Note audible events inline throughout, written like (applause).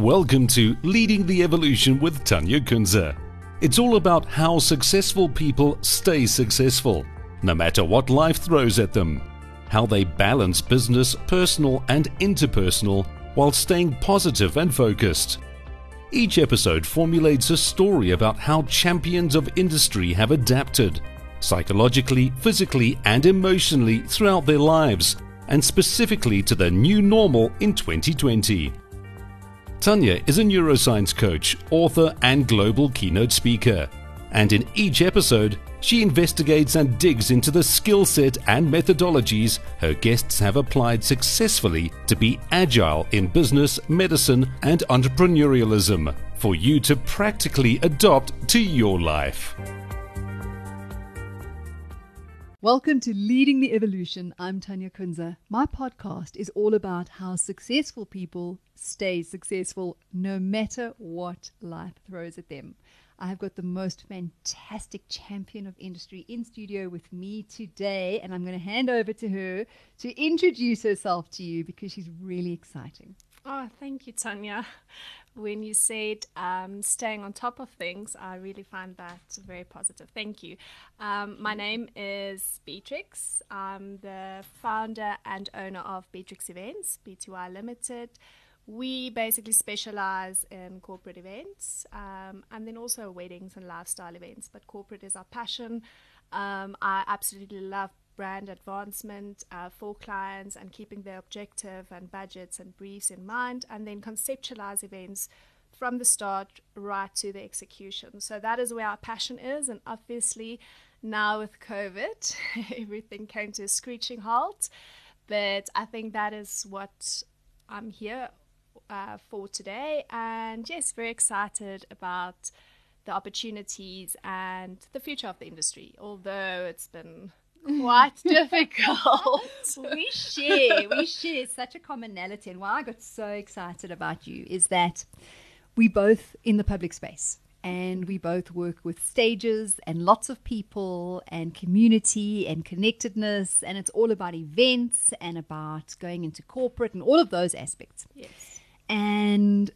Welcome to Leading the Evolution with Tanya Kunze. It's all about how successful people stay successful, no matter what life throws at them, how they balance business, personal, and interpersonal while staying positive and focused. Each episode formulates a story about how champions of industry have adapted, psychologically, physically, and emotionally throughout their lives, and specifically to the new normal in 2020. Tanya is a neuroscience coach, author, and global keynote speaker. And in each episode, she investigates and digs into the skill set and methodologies her guests have applied successfully to be agile in business, medicine, and entrepreneurialism for you to practically adopt to your life. Welcome to Leading the Evolution. I'm Tanya Kunze. My podcast is all about how successful people stay successful no matter what life throws at them. I have got the most fantastic champion of industry in studio with me today, and I'm going to hand over to her to introduce herself to you because she's really exciting. Oh, thank you, Tanya when you said um, staying on top of things, I really find that very positive. Thank you. Um, my name is Beatrix. I'm the founder and owner of Beatrix Events, B2I Limited. We basically specialize in corporate events um, and then also weddings and lifestyle events, but corporate is our passion. Um, I absolutely love brand advancement uh, for clients and keeping their objective and budgets and briefs in mind, and then conceptualize events from the start right to the execution. So that is where our passion is, and obviously now with COVID, (laughs) everything came to a screeching halt. But I think that is what I'm here uh, for today, and yes, very excited about the opportunities and the future of the industry. Although it's been quite (laughs) difficult. we share, we share such a commonality. And why I got so excited about you is that we both in the public space and we both work with stages and lots of people and community and connectedness and it's all about events and about going into corporate and all of those aspects. Yes. And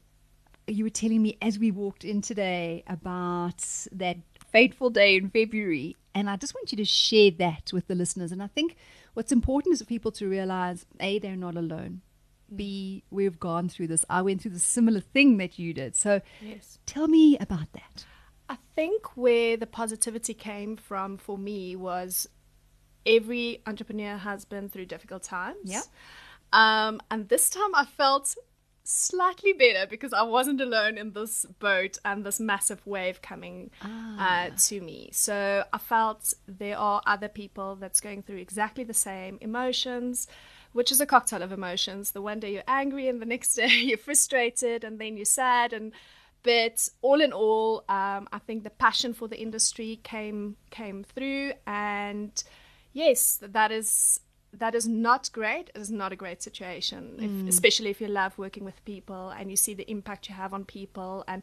you were telling me as we walked in today about that fateful day in February and I just want you to share that with the listeners. And I think what's important is for people to realize A, they're not alone. B, we've gone through this. I went through the similar thing that you did. So yes. tell me about that. I think where the positivity came from for me was every entrepreneur has been through difficult times. Yeah. Um, and this time I felt slightly better because I wasn't alone in this boat and this massive wave coming uh, ah. uh, to me. So I felt there are other people that's going through exactly the same emotions, which is a cocktail of emotions. The one day you're angry and the (laughs) next day you're frustrated and then you're sad and but all in all, um, I think the passion for the industry came came through, and yes, that is that is not great. It is not a great situation, if, mm. especially if you love working with people and you see the impact you have on people. And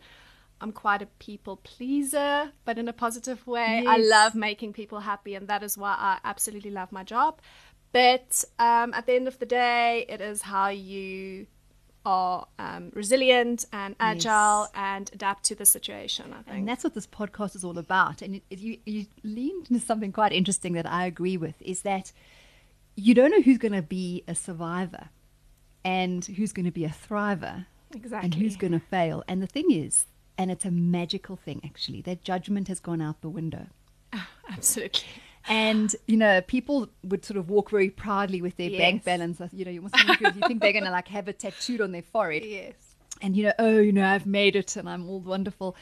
I'm quite a people pleaser, but in a positive way. Yes. I love making people happy, and that is why I absolutely love my job. But um, at the end of the day, it is how you are um, resilient and agile yes. and adapt to the situation. I think, and that's what this podcast is all about. And it, it, you you leaned into something quite interesting that I agree with. Is that you don't know who's going to be a survivor and who's going to be a thriver. Exactly. And who's going to fail. And the thing is, and it's a magical thing actually, their judgment has gone out the window. Oh, absolutely. And you know, people would sort of walk very proudly with their yes. bank balance. You know, you you think they're going to like have it tattooed on their forehead. Yes. And you know, oh, you know, I've made it, and I'm all wonderful.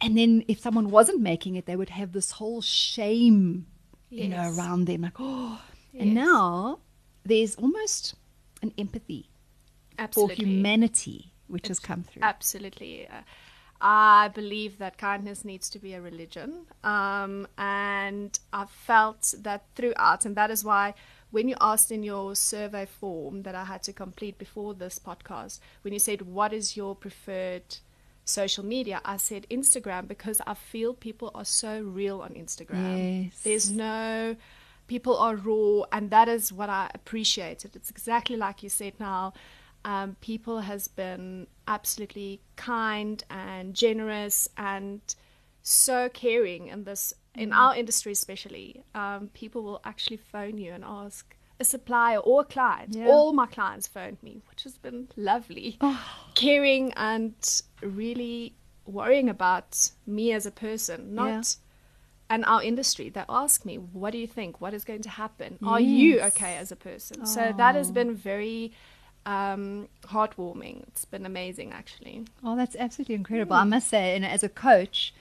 And then if someone wasn't making it, they would have this whole shame, yes. you know, around them, like, oh, Yes. And now there's almost an empathy Absolutely. for humanity which it's, has come through. Absolutely. Uh, I believe that kindness needs to be a religion. Um, and I felt that throughout, and that is why when you asked in your survey form that I had to complete before this podcast, when you said, What is your preferred social media? I said Instagram because I feel people are so real on Instagram. Yes. There's no people are raw and that is what i appreciated it's exactly like you said now Um, people has been absolutely kind and generous and so caring in this in our industry especially. Um, people will actually phone you and ask a supplier or a client. Yeah. All my clients phoned me, which has been lovely, caring and really worrying about me as a person, not. Yeah. And our industry, they ask me, "What do you think? What is going to happen? Are you okay as a person?" So that has been very um, heartwarming. It's been amazing, actually. Oh, that's absolutely incredible. I must say, and as a coach,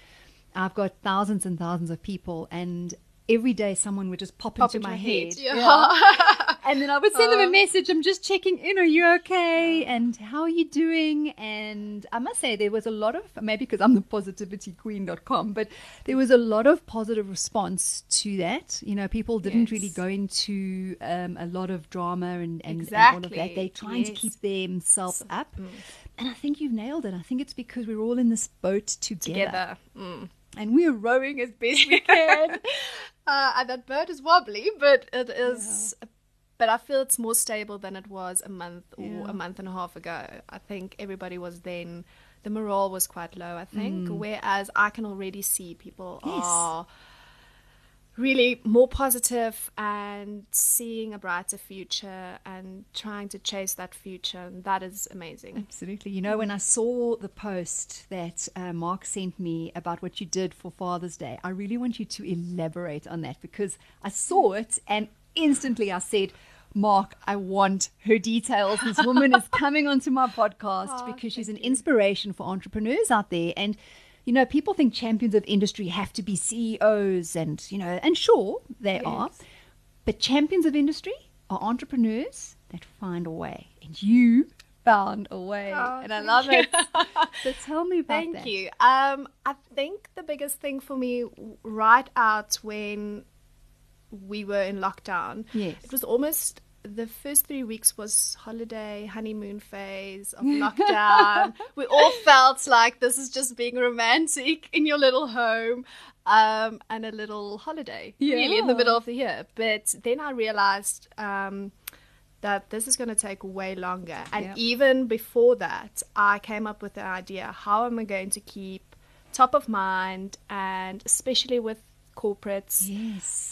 I've got thousands and thousands of people, and every day someone would just pop, Pop into into my your head. head, (laughs) yeah. And then I would send them a Oh. message. I'm just checking in. Are you okay? And how are you doing? And I must say, there was a lot of maybe because I'm the positivityqueen.com, but there was a lot of positive response to that. You know, people didn't really go into um, a lot of drama and, and, and all of that. They're trying to keep themselves up. And I think you've nailed it. I think it's because we're all in this boat together. Together. Mm. And we're rowing as best we (laughs) can. uh, and that boat is wobbly, but it is. But I feel it's more stable than it was a month or Yeah. a month and a half ago. I think everybody was then. The morale was quite low, I think. Whereas I can already see people Mm. Yes. are really more positive and seeing a brighter future and trying to chase that future. And that is amazing. Absolutely. You know, when I saw the post that uh, Mark sent me about what you did for Father's Day, I really want you to elaborate on that because I saw it and instantly I said, Mark, I want her details. This woman is (laughs) coming onto my podcast Aw, because she's an inspiration for entrepreneurs out there. And you know, people think champions of industry have to be CEOs, and you know, and sure they are, but champions of industry are entrepreneurs that find a way, and you found a way, Oh, and I love you. it. (laughs) So tell me about Thank that. Thank you. Um, I think the biggest thing for me, right out when we were in lockdown, Yes. it was almost the first three weeks was holiday honeymoon phase of lockdown. (laughs) we all felt like this is just being romantic in your little home. Um, and a little holiday, really, in the middle of the year. But then I realized um, that this is going to take way longer. And Yeah. even before that, I came up with the idea how am I going to keep top of mind and especially with corporates. Yes.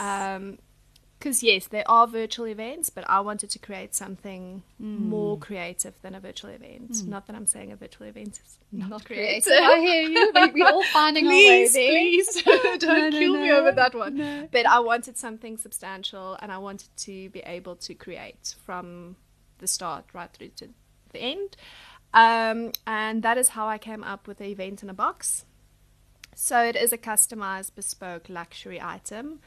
Because, yes, there are virtual events, but I wanted to create something Mm. more creative than a virtual event. Not that I'm saying a virtual event is not, Not creative. creative. I hear you. We- We're all (laughs) finding our way please, there. please (laughs) don't No, no, kill me over that one. No. But I wanted something substantial, and I wanted to be able to create from the start right through to the end. Um, and that is how I came up with the event in a box. So it is a customized, bespoke luxury item.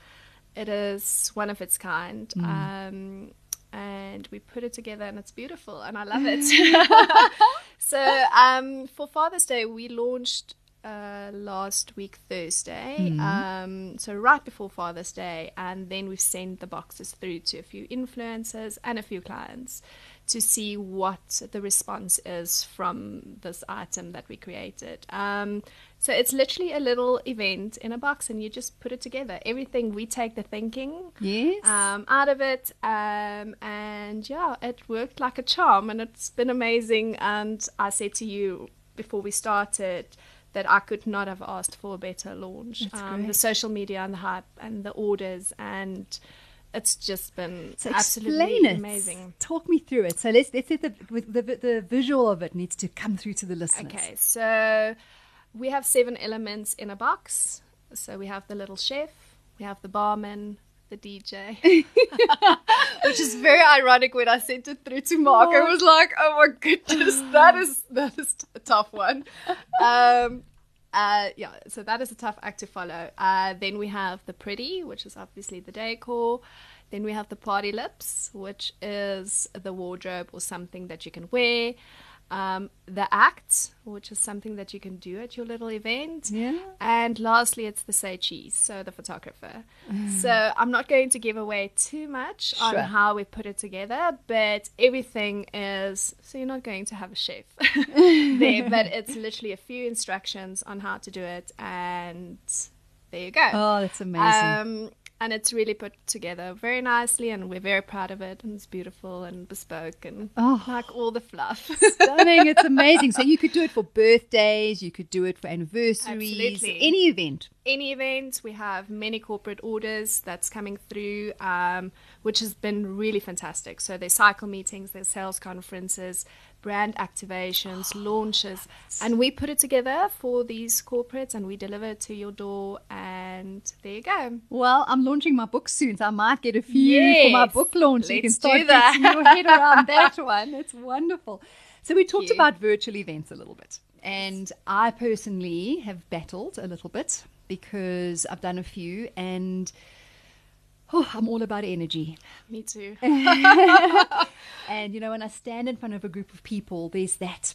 It is one of its kind. Um, and we put it together and it's beautiful and I love it. (laughs) (laughs) so um, for Father's Day, we launched uh, last week Thursday. Um, so right before Father's Day, and then we've sent the boxes through to a few influencers and a few clients to see what the response is from this item that we created. Um, so it's literally a little event in a box, and you just put it together. Everything we take the thinking yes. um, out of it, um, and yeah, it worked like a charm, and it's been amazing. And I said to you before we started that I could not have asked for a better launch. Um, the social media and the hype and the orders, and it's just been so absolutely it. amazing. Talk me through it. So let's let's the, the the visual of it needs to come through to the listeners. Okay, so we have seven elements in a box. So we have the little chef, we have the barman, the DJ, (laughs) which is very ironic when I sent it through to Mark. I was like, oh my goodness, that is that is a tough one. Um, uh, yeah, so that is a tough act to follow. Uh, then we have the pretty, which is obviously the decor. Then we have the party lips, which is the wardrobe or something that you can wear. Um, the act, which is something that you can do at your little event. Yeah. And lastly, it's the say cheese, so the photographer. So I'm not going to give away too much on how we put it together, but everything is so you're not going to have a chef (laughs) there, but (laughs) it's literally a few instructions on how to do it, and there you go. Oh, that's amazing. Um, and it's really put together very nicely, and we're very proud of it. And it's beautiful and bespoke, and Oh. like all the fluff. Stunning. It's amazing. So you could do it for (laughs) birthdays, you could do it for anniversaries, Absolutely. any event. any event. We have many corporate orders that's coming through, um, which has been really fantastic. So there's cycle meetings, there's sales conferences, brand activations, (gasps) launches, and we put it together for these corporates and we deliver it to your door. And there you go. Well, I'm launching my book soon, so I might get a few for my book launch. so you can Let's start do that. getting your head around (laughs) that one. It's wonderful. So we talked about virtual events a little bit, and I personally have battled a little bit because I've done a few, and oh, I'm all about energy. Me too. (laughs) And you know, when I stand in front of a group of people, there's that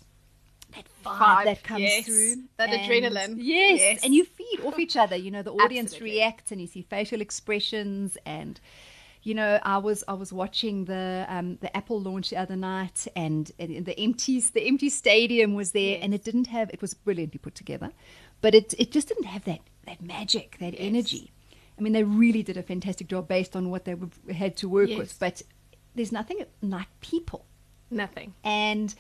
that vibe, Vibe, that comes yes. through. That And- adrenaline. Yes. Yes. And you feed off each other. You know, the audience Absolutely. reacts and you see facial expressions and you know, I was I was watching the um, the Apple launch the other night, and, and the empty the empty stadium was there, and it didn't have it was brilliantly put together, but it it just didn't have that that magic, that energy. I mean, they really did a fantastic job based on what they had to work Yes. with, but there's nothing like people. Nothing. And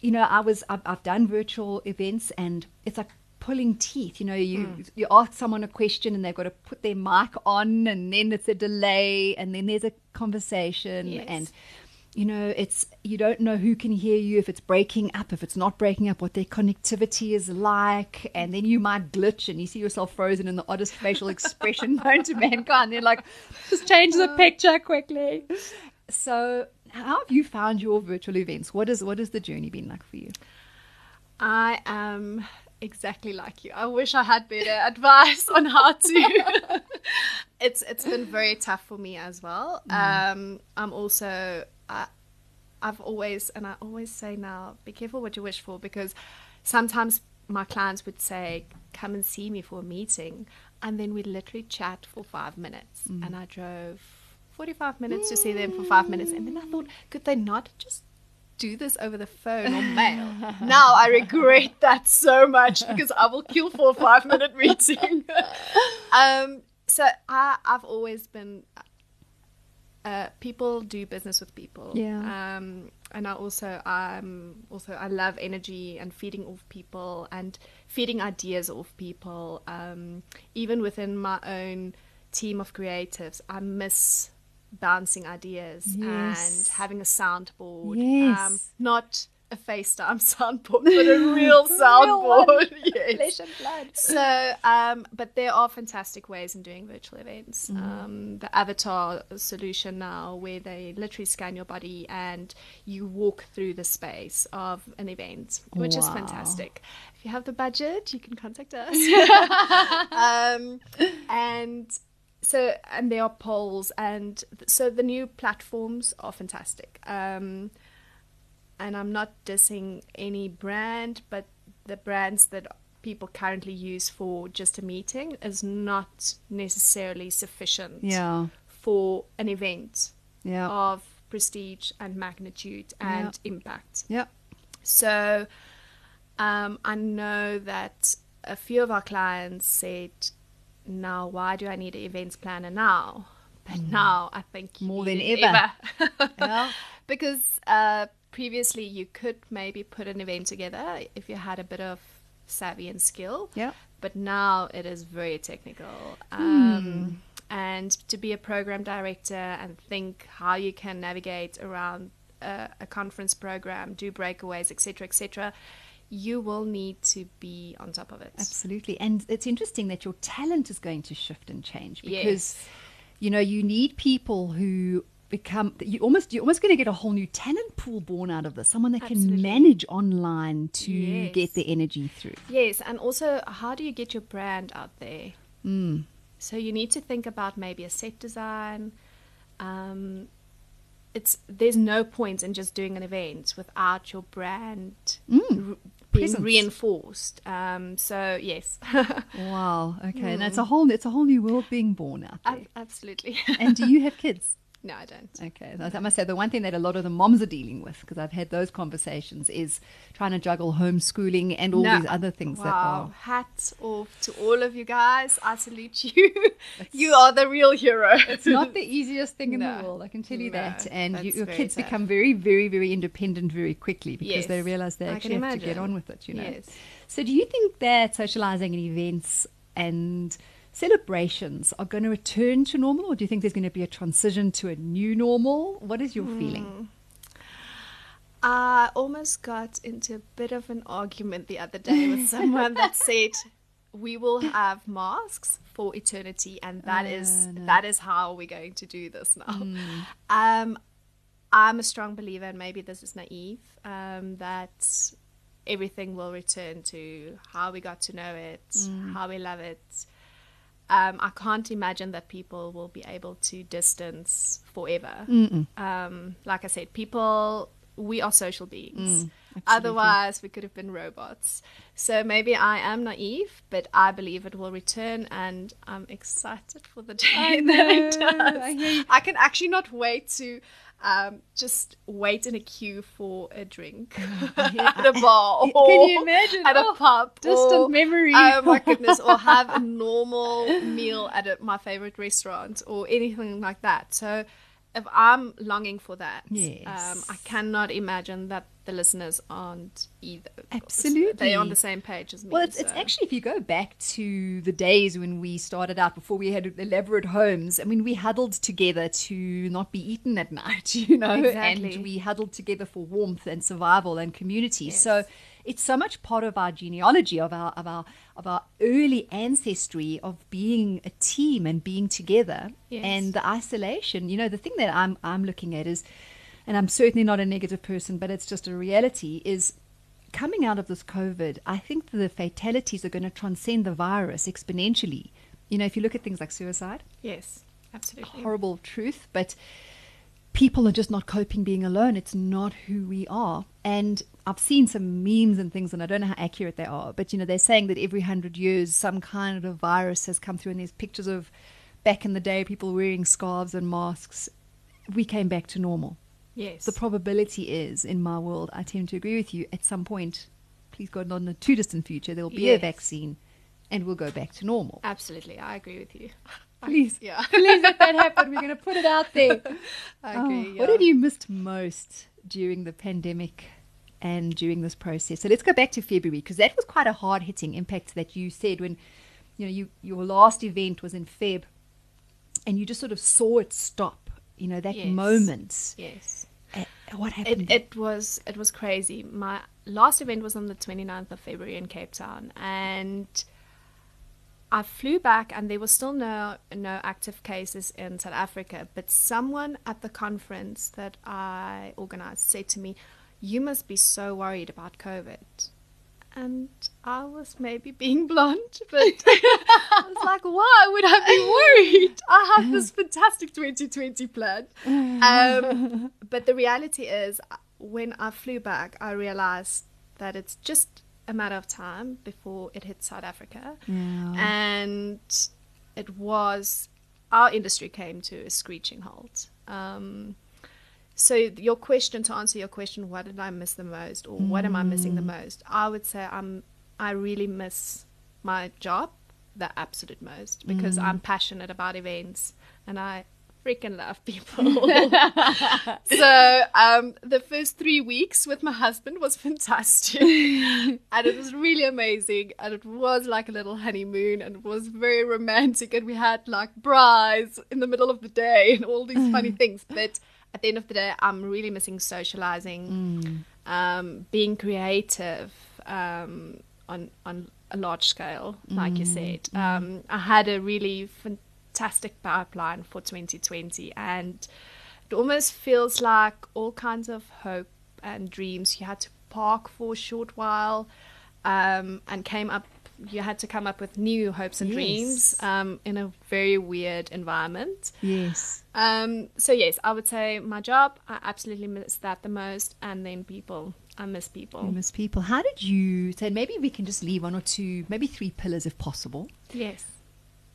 you know, I was I've, I've done virtual events, and it's like pulling teeth. You know, you Hmm. you ask someone a question, and they've got to put their mic on, and then it's a delay, and then there's a conversation, Yes. and you know, it's you don't know who can hear you if it's breaking up, if it's not breaking up, what their connectivity is like, and then you might glitch and you see yourself frozen in the oddest facial expression (laughs) known to mankind. They're like, just change the (laughs) picture quickly. So, how have you found your virtual events? What is what has the journey been like for you? I am exactly like you. I wish I had better (laughs) advice on how to. (laughs) it's it's been very tough for me as well. Um, I'm also I, I've always and I always say now, be careful what you wish for because sometimes my clients would say, "Come and see me for a meeting," and then we'd literally chat for five minutes, and I drove. 45 minutes to see them for five minutes and then I thought could they not just do this over the phone or mail. (laughs) now I regret that so much because I will kill for a five minute meeting. (laughs) um, so I, I've always been. Uh, people do business with people. Yeah. Um, and I also, um, also I love energy and feeding off people and feeding ideas off people. Um, even within my own team of creatives, I miss bouncing ideas Yes. and having a soundboard. Yes. Um, not a FaceTime (laughs) soundboard, but a real (laughs) soundboard. (laughs) yes. and blood. So, um, but there are fantastic ways in doing virtual events. Um, the avatar solution now, where they literally scan your body and you walk through the space of an event, which is fantastic. If you have the budget, you can contact us. um, and so, and there are polls, and so the new platforms are fantastic. Um, and I'm not dissing any brand, but the brands that people currently use for just a meeting is not necessarily sufficient Yeah. for an event Yeah. of prestige and magnitude and impact. Yeah. So um, I know that a few of our clients said, now why do I need an events planner now? But now I think Mm. More than ever. ever. (laughs) Yeah. (laughs) because uh, previously you could maybe put an event together if you had a bit of savvy and skill. Yeah. But now it is very technical. Hmm. Um, And to be a program director and think how you can navigate around a, a conference program, do breakaways, etc., etc., you will need to be on top of it. Absolutely. And it's interesting that your talent is going to shift and change because Yes. you know, you need people who become you almost you're almost going to get a whole new talent pool born out of this. Someone that can manage online to Yes. get the energy through. Yes, and also how do you get your brand out there? Mm. So you need to think about maybe a set design. Um, it's there's no point in just doing an event without your brand r- being presence. reinforced. Um, so yes, (laughs) Wow. Okay. And it's a whole it's a whole new world being born out there. Ab- absolutely. and do you have kids? (laughs) No, I don't. Okay, I must say the one thing that a lot of the moms are dealing with, because I've had those conversations, is trying to juggle homeschooling and all No. these other things that Wow. are. Hats off to all of you guys. I salute you. you are the real hero. It's not the (laughs) easiest thing in No. the world, I can tell you No, that. And you, your kids become very, very, very independent very quickly because they realize they actually have to get on with it, you know. Yes. So, do you think that socializing and events and celebrations are going to return to normal, or do you think there's going to be a transition to a new normal? What is your Hmm. feeling? I almost got into a bit of an argument the other day with (laughs) someone that said we will have masks for eternity and that is Uh, no. that is how we're going to do this now. Um I'm a strong believer and maybe this is naive um, that everything will return to how we got to know it, how we love it. Um, I can't imagine that people will be able to distance forever. Um, like I said, people, we are social beings. Otherwise, we could have been robots. So maybe I am naive, but I believe it will return, and I'm excited for the (laughs) day I that it does. I. I can actually not wait to um, just wait in a queue for a drink (laughs) at a bar. Can you imagine? At a Oh, pub. distant or- memory. Oh my (laughs) goodness. Or have a normal meal at a, my favorite restaurant or anything like that. So if I'm longing for that, Yes. um, I cannot imagine that the listeners aren't either. Absolutely. They're on the same page as me. Well, it's, it's actually, if you go back to the days when we started out, before we had elaborate homes, I mean, we huddled together to not be eaten at (laughs) night, you know, Exactly. and we huddled together for warmth and survival and community. Yes. So it's so much part of our genealogy, of our, of our, of our early ancestry of being a team and being together. Yes. And the isolation, you know, the thing that I'm, I'm looking at is, and I'm certainly not a negative person, but it's just a reality, is coming out of this COVID, I think the fatalities are going to transcend the virus exponentially. You know, if you look at things like suicide, Yes, absolutely. horrible truth, but people are just not coping being alone. It's not who we are. And I've seen some memes and things, and I don't know how accurate they are, but you know, they're saying that every hundred years some kind of virus has come through, and there's pictures of back in the day people wearing scarves and masks. We came back to normal Yes. the probability is in my world i tend to agree with you at some point please god not in a too distant future there will be a vaccine and we'll go back to normal Absolutely. I agree with you. (laughs) please Yeah. (laughs) please let that happen we're going to put it out there (laughs) I Oh, agree. what have you missed most during the pandemic and during this process so let's go back to february because that was quite a hard hitting impact that you said when you know you your last event was in feb and you just sort of saw it stop you know that Yes. moment Yes. What happened It, it was it was crazy. My last event was on the 29th of February in Cape Town, and I flew back, and there was still no no active cases in South Africa. But someone at the conference that I organized said to me, "You must be so worried about COVID." And I was maybe being blunt, but (laughs) I was like, why would I be worried? I have this (laughs) fantastic 2020 plan. Um, (laughs) but the reality is, when I flew back, I realized that it's just a matter of time before it hits South Africa. Yeah. And it was, our industry came to a screeching halt. Um, so your question to answer your question, what did I miss the most, or what am I missing the mm. most? I would say I'm I really miss my job the absolute most because I'm mm. passionate about events and I freaking love people. (laughs) so um, the first three weeks with my husband was fantastic, (laughs) and it was really amazing, and it was like a little honeymoon, and it was very romantic, and we had like brides in the middle of the day and all these funny mm. things, but at the end of the day, I'm really missing socializing, um, being creative um, on on a large scale, like you said. Um, I had a really fantastic pipeline for 2020, and it almost feels like all kinds of hope and dreams you had to park for a short while, um, and came up. You had to come up with new hopes and Yes. dreams um, in a very weird environment. yes Um, so yes, I would say my job, I absolutely miss that the most, and then people, I miss people. You miss people. How did you say? Maybe we can just leave one or two, maybe three pillars if possible. Yes.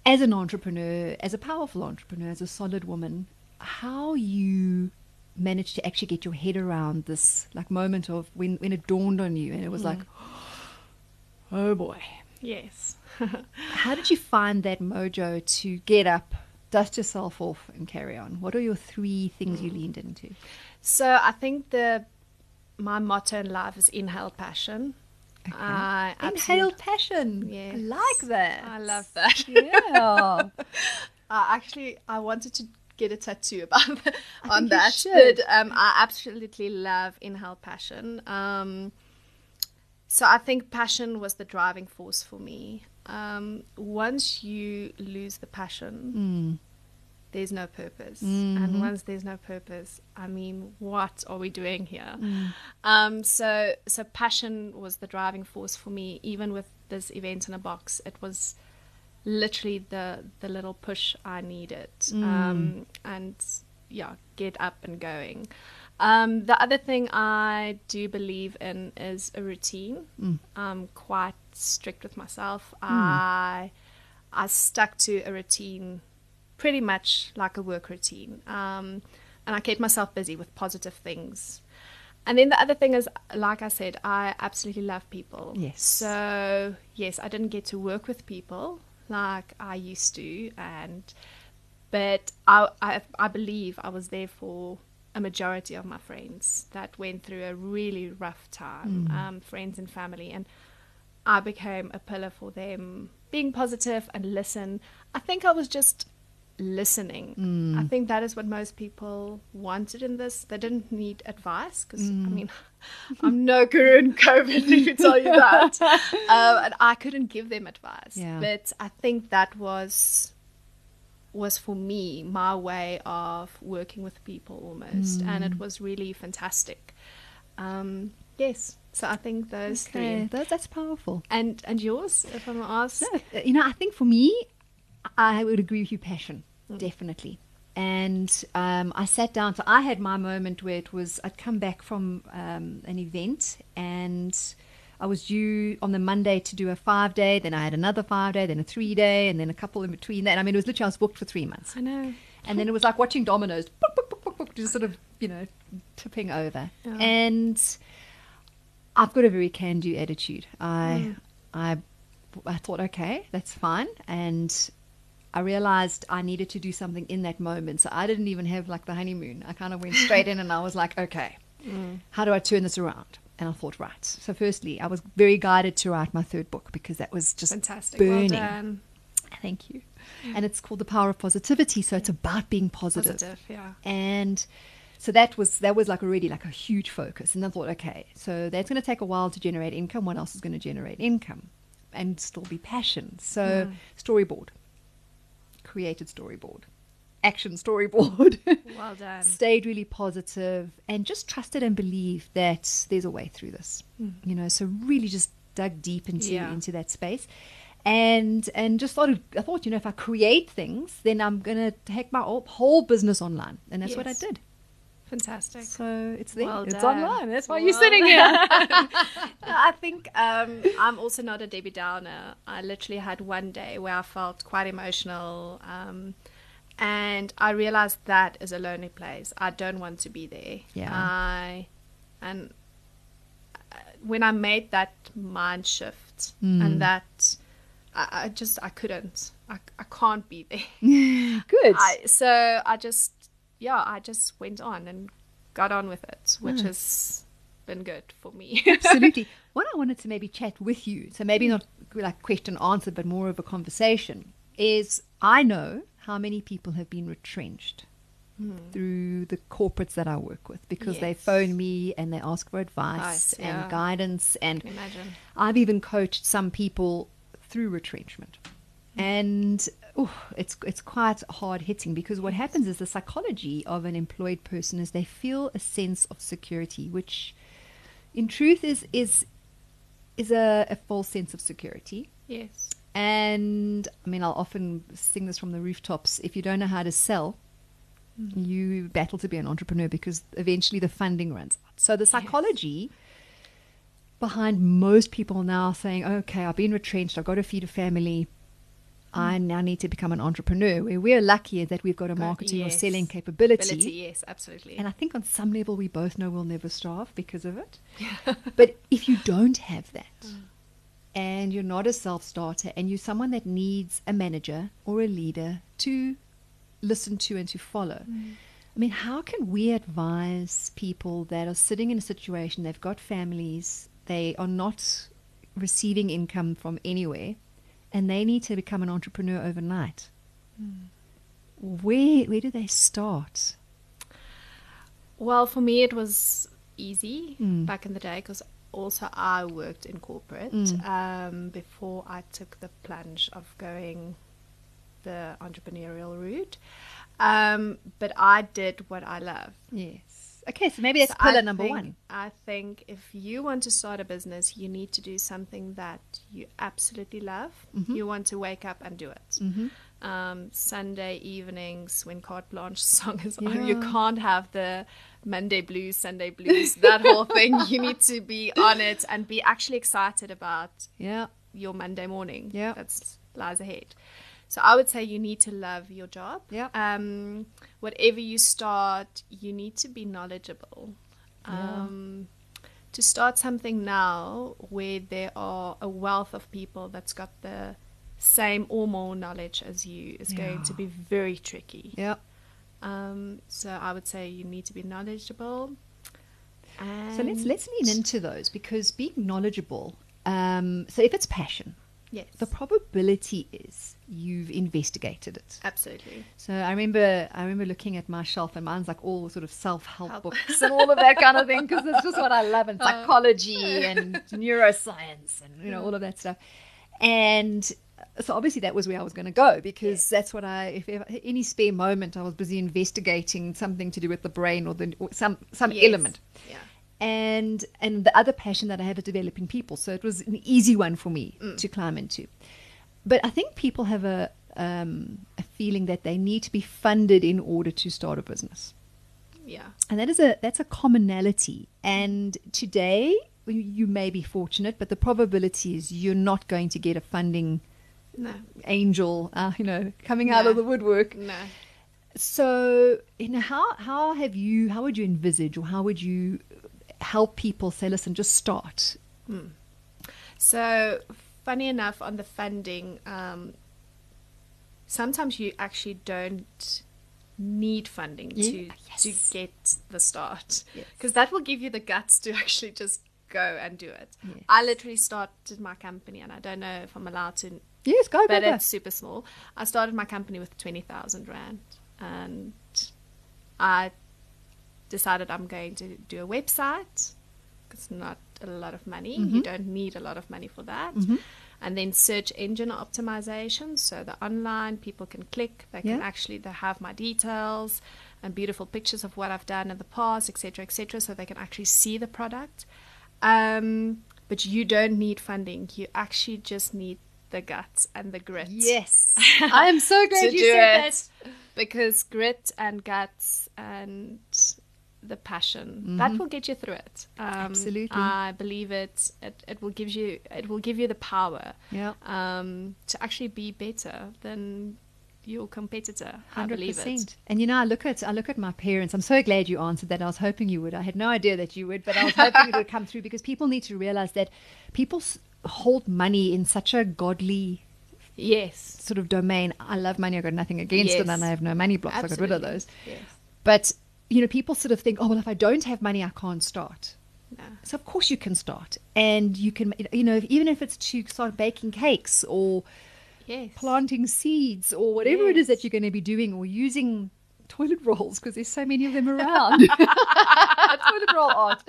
As an entrepreneur, as a powerful entrepreneur, as a solid woman, how you managed to actually get your head around this like moment of when, when it dawned on you and it was like, (gasps) oh boy. Yes. (laughs) How did you find that mojo to get up, dust yourself off, and carry on? What are your three things you leaned into? So I think the my motto in life is inhale passion. I Inhale passion. Yes. I like that. I love that. Yeah. (laughs) I actually I wanted to get a tattoo (laughs) about on that, should. but um, I absolutely love inhale passion. Um, so I think passion was the driving force for me. Um, once you lose the passion, there's no purpose, and once there's no purpose, I mean, what are we doing here? Um, so so passion was the driving force for me, even with this event in a box. It was literally the the little push I needed, um, and yeah, get up and going. Um, the other thing I do believe in is a routine. I'm quite strict with myself. I I stuck to a routine, pretty much like a work routine, um, and I kept myself busy with positive things. And then the other thing is, like I said, I absolutely love people. Yes. So yes, I didn't get to work with people like I used to, and but I I, I believe I was there for a majority of my friends that went through a really rough time, um, friends and family, and I became a pillar for them, being positive and listen. I think I was just listening. I think that is what most people wanted in this. They didn't need advice because I mean, (laughs) I'm no guru in COVID. (laughs) Let me tell you that. (laughs) um, and I couldn't give them advice. Yeah. But I think that was was for me my way of working with people almost, and it was really fantastic. Um, yes. So I think those Okay, three. that, that's powerful. And and yours, if I'm asked. No, uh, you know, I think for me, I would agree with you, passion, definitely. And um, I sat down. So I had my moment where it was I'd come back from um, an event and I was due on the Monday to do a five day. Then I had another five day, then a three day, and then a couple in between that. I mean, it was literally I was booked for three months. I know. And then it was like watching dominoes, book, book, book, book, book, just sort of, you know, tipping over. Yeah. And I've got a very can-do attitude. I, I, I thought, okay, that's fine. And I realized I needed to do something in that moment. So I didn't even have like the honeymoon. I kind of went straight (laughs) in and I was like, okay, mm. how do I turn this around? And I thought, right. So firstly, I was very guided to write my third book because that was just Fantastic. burning. Well done. Thank you. And it's called The Power of Positivity. So it's about being positive. Positive, yeah. And so that was that was like already like a huge focus. And I thought, okay, so that's going to take a while to generate income. What else is going to generate income and still be passion? So hmm. storyboard, created storyboard, action storyboard. (laughs) Well done. stayed really positive and just trusted and believed that there's a way through this you know so really just dug deep into Yeah. into that space and and just thought i thought you know if i create things then i'm gonna take my whole, business online and that's what i did Fantastic. so it's there Well it's done. online that's why Well you're sitting here (laughs) (laughs) I think um, I'm also not a Debbie Downer. I literally had one day where I felt quite emotional, um, and I realized that is a lonely place. I don't want to be there. Yeah. I and uh, when I made that mind shift Hmm. and that I, I just I couldn't. I, I can't be there. (laughs) (laughs) good I, so I just, yeah, I just went on and got on with it, which Nice. has been good for me. (laughs) Absolutely. What I wanted to maybe chat with you, so maybe not like question answer, but more of a conversation, is I know how many people have been retrenched hmm. through the corporates that I work with because they phone me and they ask for advice and yeah. guidance. And imagine? I've even coached some people through retrenchment. Hmm. And oh, it's it's quite hard hitting because what happens is the psychology of an employed person is they feel a sense of security, which in truth is is is a, a false sense of security. Yes. And I mean, I'll often sing this from the rooftops. If you don't know how to sell, hmm. you battle to be an entrepreneur because eventually the funding runs out. So the psychology behind most people now saying, okay, I've been retrenched, I've got to feed a family, hmm. I now need to become an entrepreneur. Where we're lucky that we've got a marketing yes. or selling capability. Ability, yes, absolutely. And I think on some level we both know we'll never starve because of it. (laughs) but if you don't have that, hmm. And you're not a self starter, and you're someone that needs a manager or a leader to listen to and to follow, I mean, how can we advise people that are sitting in a situation, they've got families, they are not receiving income from anywhere, and they need to become an entrepreneur overnight? Where, where do they start? Well, for me, it was easy Mm. back in the day because also I worked in corporate Mm. um, before I took the plunge of going the entrepreneurial route. Um, but I did what I love. Yes. Okay, so maybe that's So pillar I number think- one. I think if you want to start a business, you need to do something that you absolutely love. Mm-hmm. You want to wake up and do it. Um, Sunday evenings when carte blanche (laughs) song is on, you can't have the Monday blues, Sunday blues, that whole (laughs) thing. You need to be on it and be actually excited about Yeah. your Monday morning. Yeah. That's lies ahead. So I would say you need to love your job. Yeah. Um, whatever you start, you need to be knowledgeable. Yeah. Um, to start something now where there are a wealth of people that's got the same or more knowledge as you is going to be very tricky. Yeah. Um, so I would say you need to be knowledgeable. So let's let's lean into those because being knowledgeable. Um, so if it's passion, yes, the probability is you've investigated it. absolutely. So I remember I remember looking at my shelf and mine's like all sort of self help Help. books and all of that kind of thing because it's just what I love and (laughs) psychology and neuroscience and you know all of that stuff. And so obviously that was where I was going to go because that's what I if ever, any spare moment I was busy investigating something to do with the brain or the or some some Yes. element Yeah. and and the other passion that I have is developing people. So it was an easy one for me to climb into. But I think people have a um, a feeling that they need to be funded in order to start a business, Yeah. and that is a that's a commonality. And today you may be fortunate, but the probability is you're not going to get a funding No. angel, uh, you know, coming out of the woodwork. No. So, you know, how how have you how would you envisage or how would you help people say, listen, just start? So, funny enough, on the funding, um, sometimes you actually don't need funding to Yeah, to yes. get the start Yes. because that will give you the guts to (laughs) actually just go and do it. Yes. I literally started my company, and I don't know if I'm allowed to, Yes, go, but go. it's super small. I started my company with twenty thousand rand, and I decided I'm going to do a website. It's not a lot of money. Mm-hmm. You don't need a lot of money for that. And then search engine optimization. So the online people can click. They can Yeah. actually they have my details and beautiful pictures of what I've done in the past, etc., etc. So they can actually see the product. Um, but you don't need funding. You actually just need the guts and the grit Yes, (laughs) I am so glad you said it because grit and guts and the passion that will get you through it. Um, Mm-hmm. Absolutely. I believe it, it. It will give you. It will give you the power. Yeah, um, to actually be better than your competitor. 100%. And you know, I look at I look at my parents. I'm so glad you answered that. I was hoping you would. I had no idea that you would, but I was hoping it would (laughs) come through because people need to realize that people hold money in such a godly Yes. sort of domain. I love money. I've got nothing against it, Yes. and I have no money blocks. I got rid of those. Yes. But you know, people sort of think, oh well, if I don't have money, I can't start. No. So of course you can start, and you can, you know, even if it's to start baking cakes or Yes. planting seeds or whatever it is that you're going to be doing, or using toilet rolls because there's so many of them (laughs) around. (laughs) toilet roll art.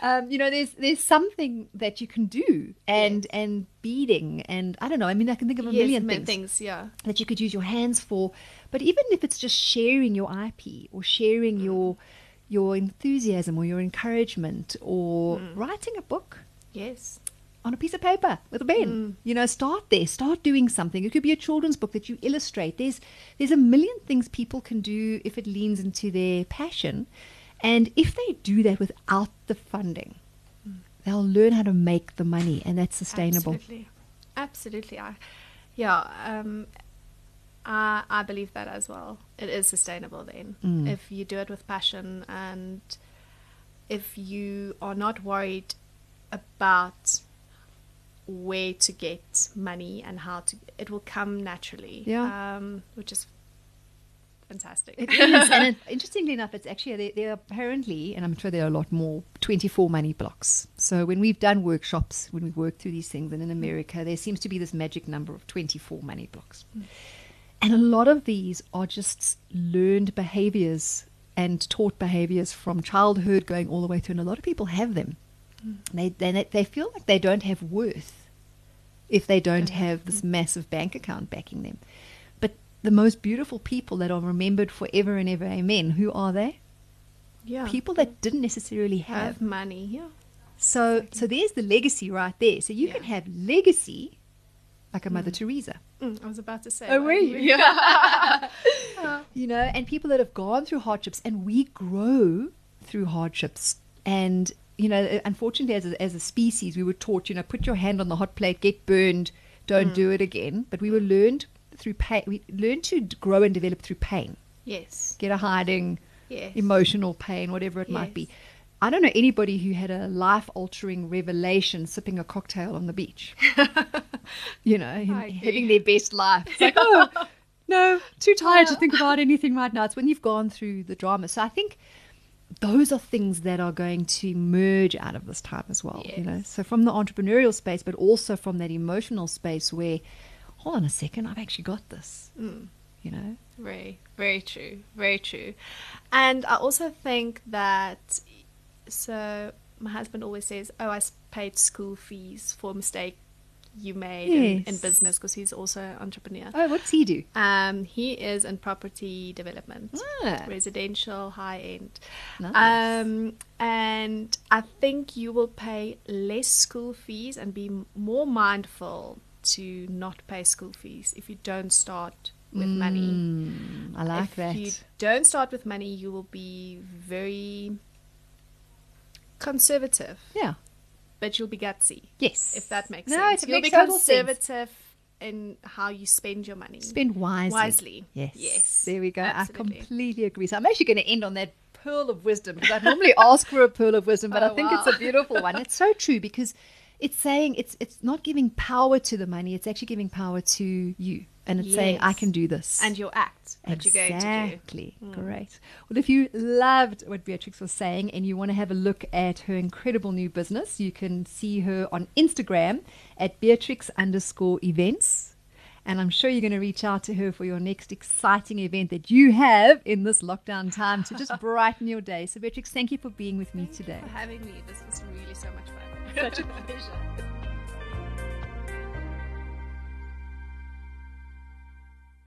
Um, you know, there's there's something that you can do, and and beading, and I don't know. I mean, I can think of a Yes, million things things. Yeah. that you could use your hands for. But even if it's just sharing your IP or sharing mm. your your enthusiasm or your encouragement or mm. writing a book Yes. on a piece of paper with a pen. Mm. You know, start there. Start doing something. It could be a children's book that you illustrate. There's there's a million things people can do if it leans into their passion. And if they do that without the funding, they'll learn how to make the money and that's sustainable. Absolutely. Absolutely. I, yeah. Um, I, I believe that as well. It is sustainable then. Mm. If you do it with passion and if you are not worried about where to get money and how to, it will come naturally. Yeah. Um, which is fantastic. It is, and (laughs) interestingly enough, it's actually there, are apparently, and I'm sure there are a lot more, 24 money blocks. So when we've done workshops, when we've worked through these things, and in America, there seems to be this magic number of 24 money blocks, hmm. and a lot of these are just learned behaviors and taught behaviors from childhood going all the way through, and a lot of people have them. Hmm. They, they they feel like they don't have worth if they don't have this massive bank account backing them. The most beautiful people that are remembered forever and ever, amen, who are they? yeah. People that didn't necessarily have. have money. Yeah. So so there's the legacy right there. So you can have legacy like a Mother mm. Teresa. Mm, I was about to say. Oh, were you? Yeah. (laughs) (laughs) Uh. You know, and people that have gone through hardships and we grow through hardships and you know, unfortunately, as a, as a species, we were taught, you know, put your hand on the hot plate, get burned, don't mm. do it again. But we were learned through pain. We learn to grow and develop through pain. yes. Get a hiding, Yes. emotional pain, whatever it might be. I don't know anybody who had a life altering revelation sipping a cocktail on the beach. (laughs) you know, having their best life. It's like, oh, (laughs) no, too tired to think about anything right now. It's when you've gone through the drama. So I think those are things that are going to merge out of this time as well. You know, so from the entrepreneurial space, but also from that emotional space where, hold on a second, I've actually got this. Mm. You know, Very, very true. Very true. And I also think that, so my husband always says, Oh, I paid school fees for a mistake you made in, in business because he's also an entrepreneur. oh, what's he do? Um, he is in property development, Ah. residential, high end. Nice. Um, and I think you will pay less school fees and be more mindful to not pay school fees if you don't start with money. Mm, I like if that. If you don't start with money, you will be very conservative, Yeah. but you'll be gutsy. Yes. If that makes no, sense, it you'll makes be conservative in how you spend your money. Spend wisely. Wisely. Yes. Yes. There we go. Absolutely. I completely agree. So I'm actually going to end on that pearl of wisdom because I normally (laughs) ask for a pearl of wisdom, but I Oh, think wow. it's a beautiful one. It's so true because it's saying it's it's not giving power to the money, it's actually giving power to you. And it's saying, I can do this. and your act that you're going to do. Exactly. Hmm. Great. Well, if you loved what Beatrix was saying and you want to have a look at her incredible new business, you can see her on Instagram at Beatrix underscore events. And I'm sure you're going to reach out to her for your next exciting event that you have in this lockdown time to just (laughs) brighten your day. So, Beatrix, thank you for being with me today. For having me, this was really so much fun. Such a pleasure.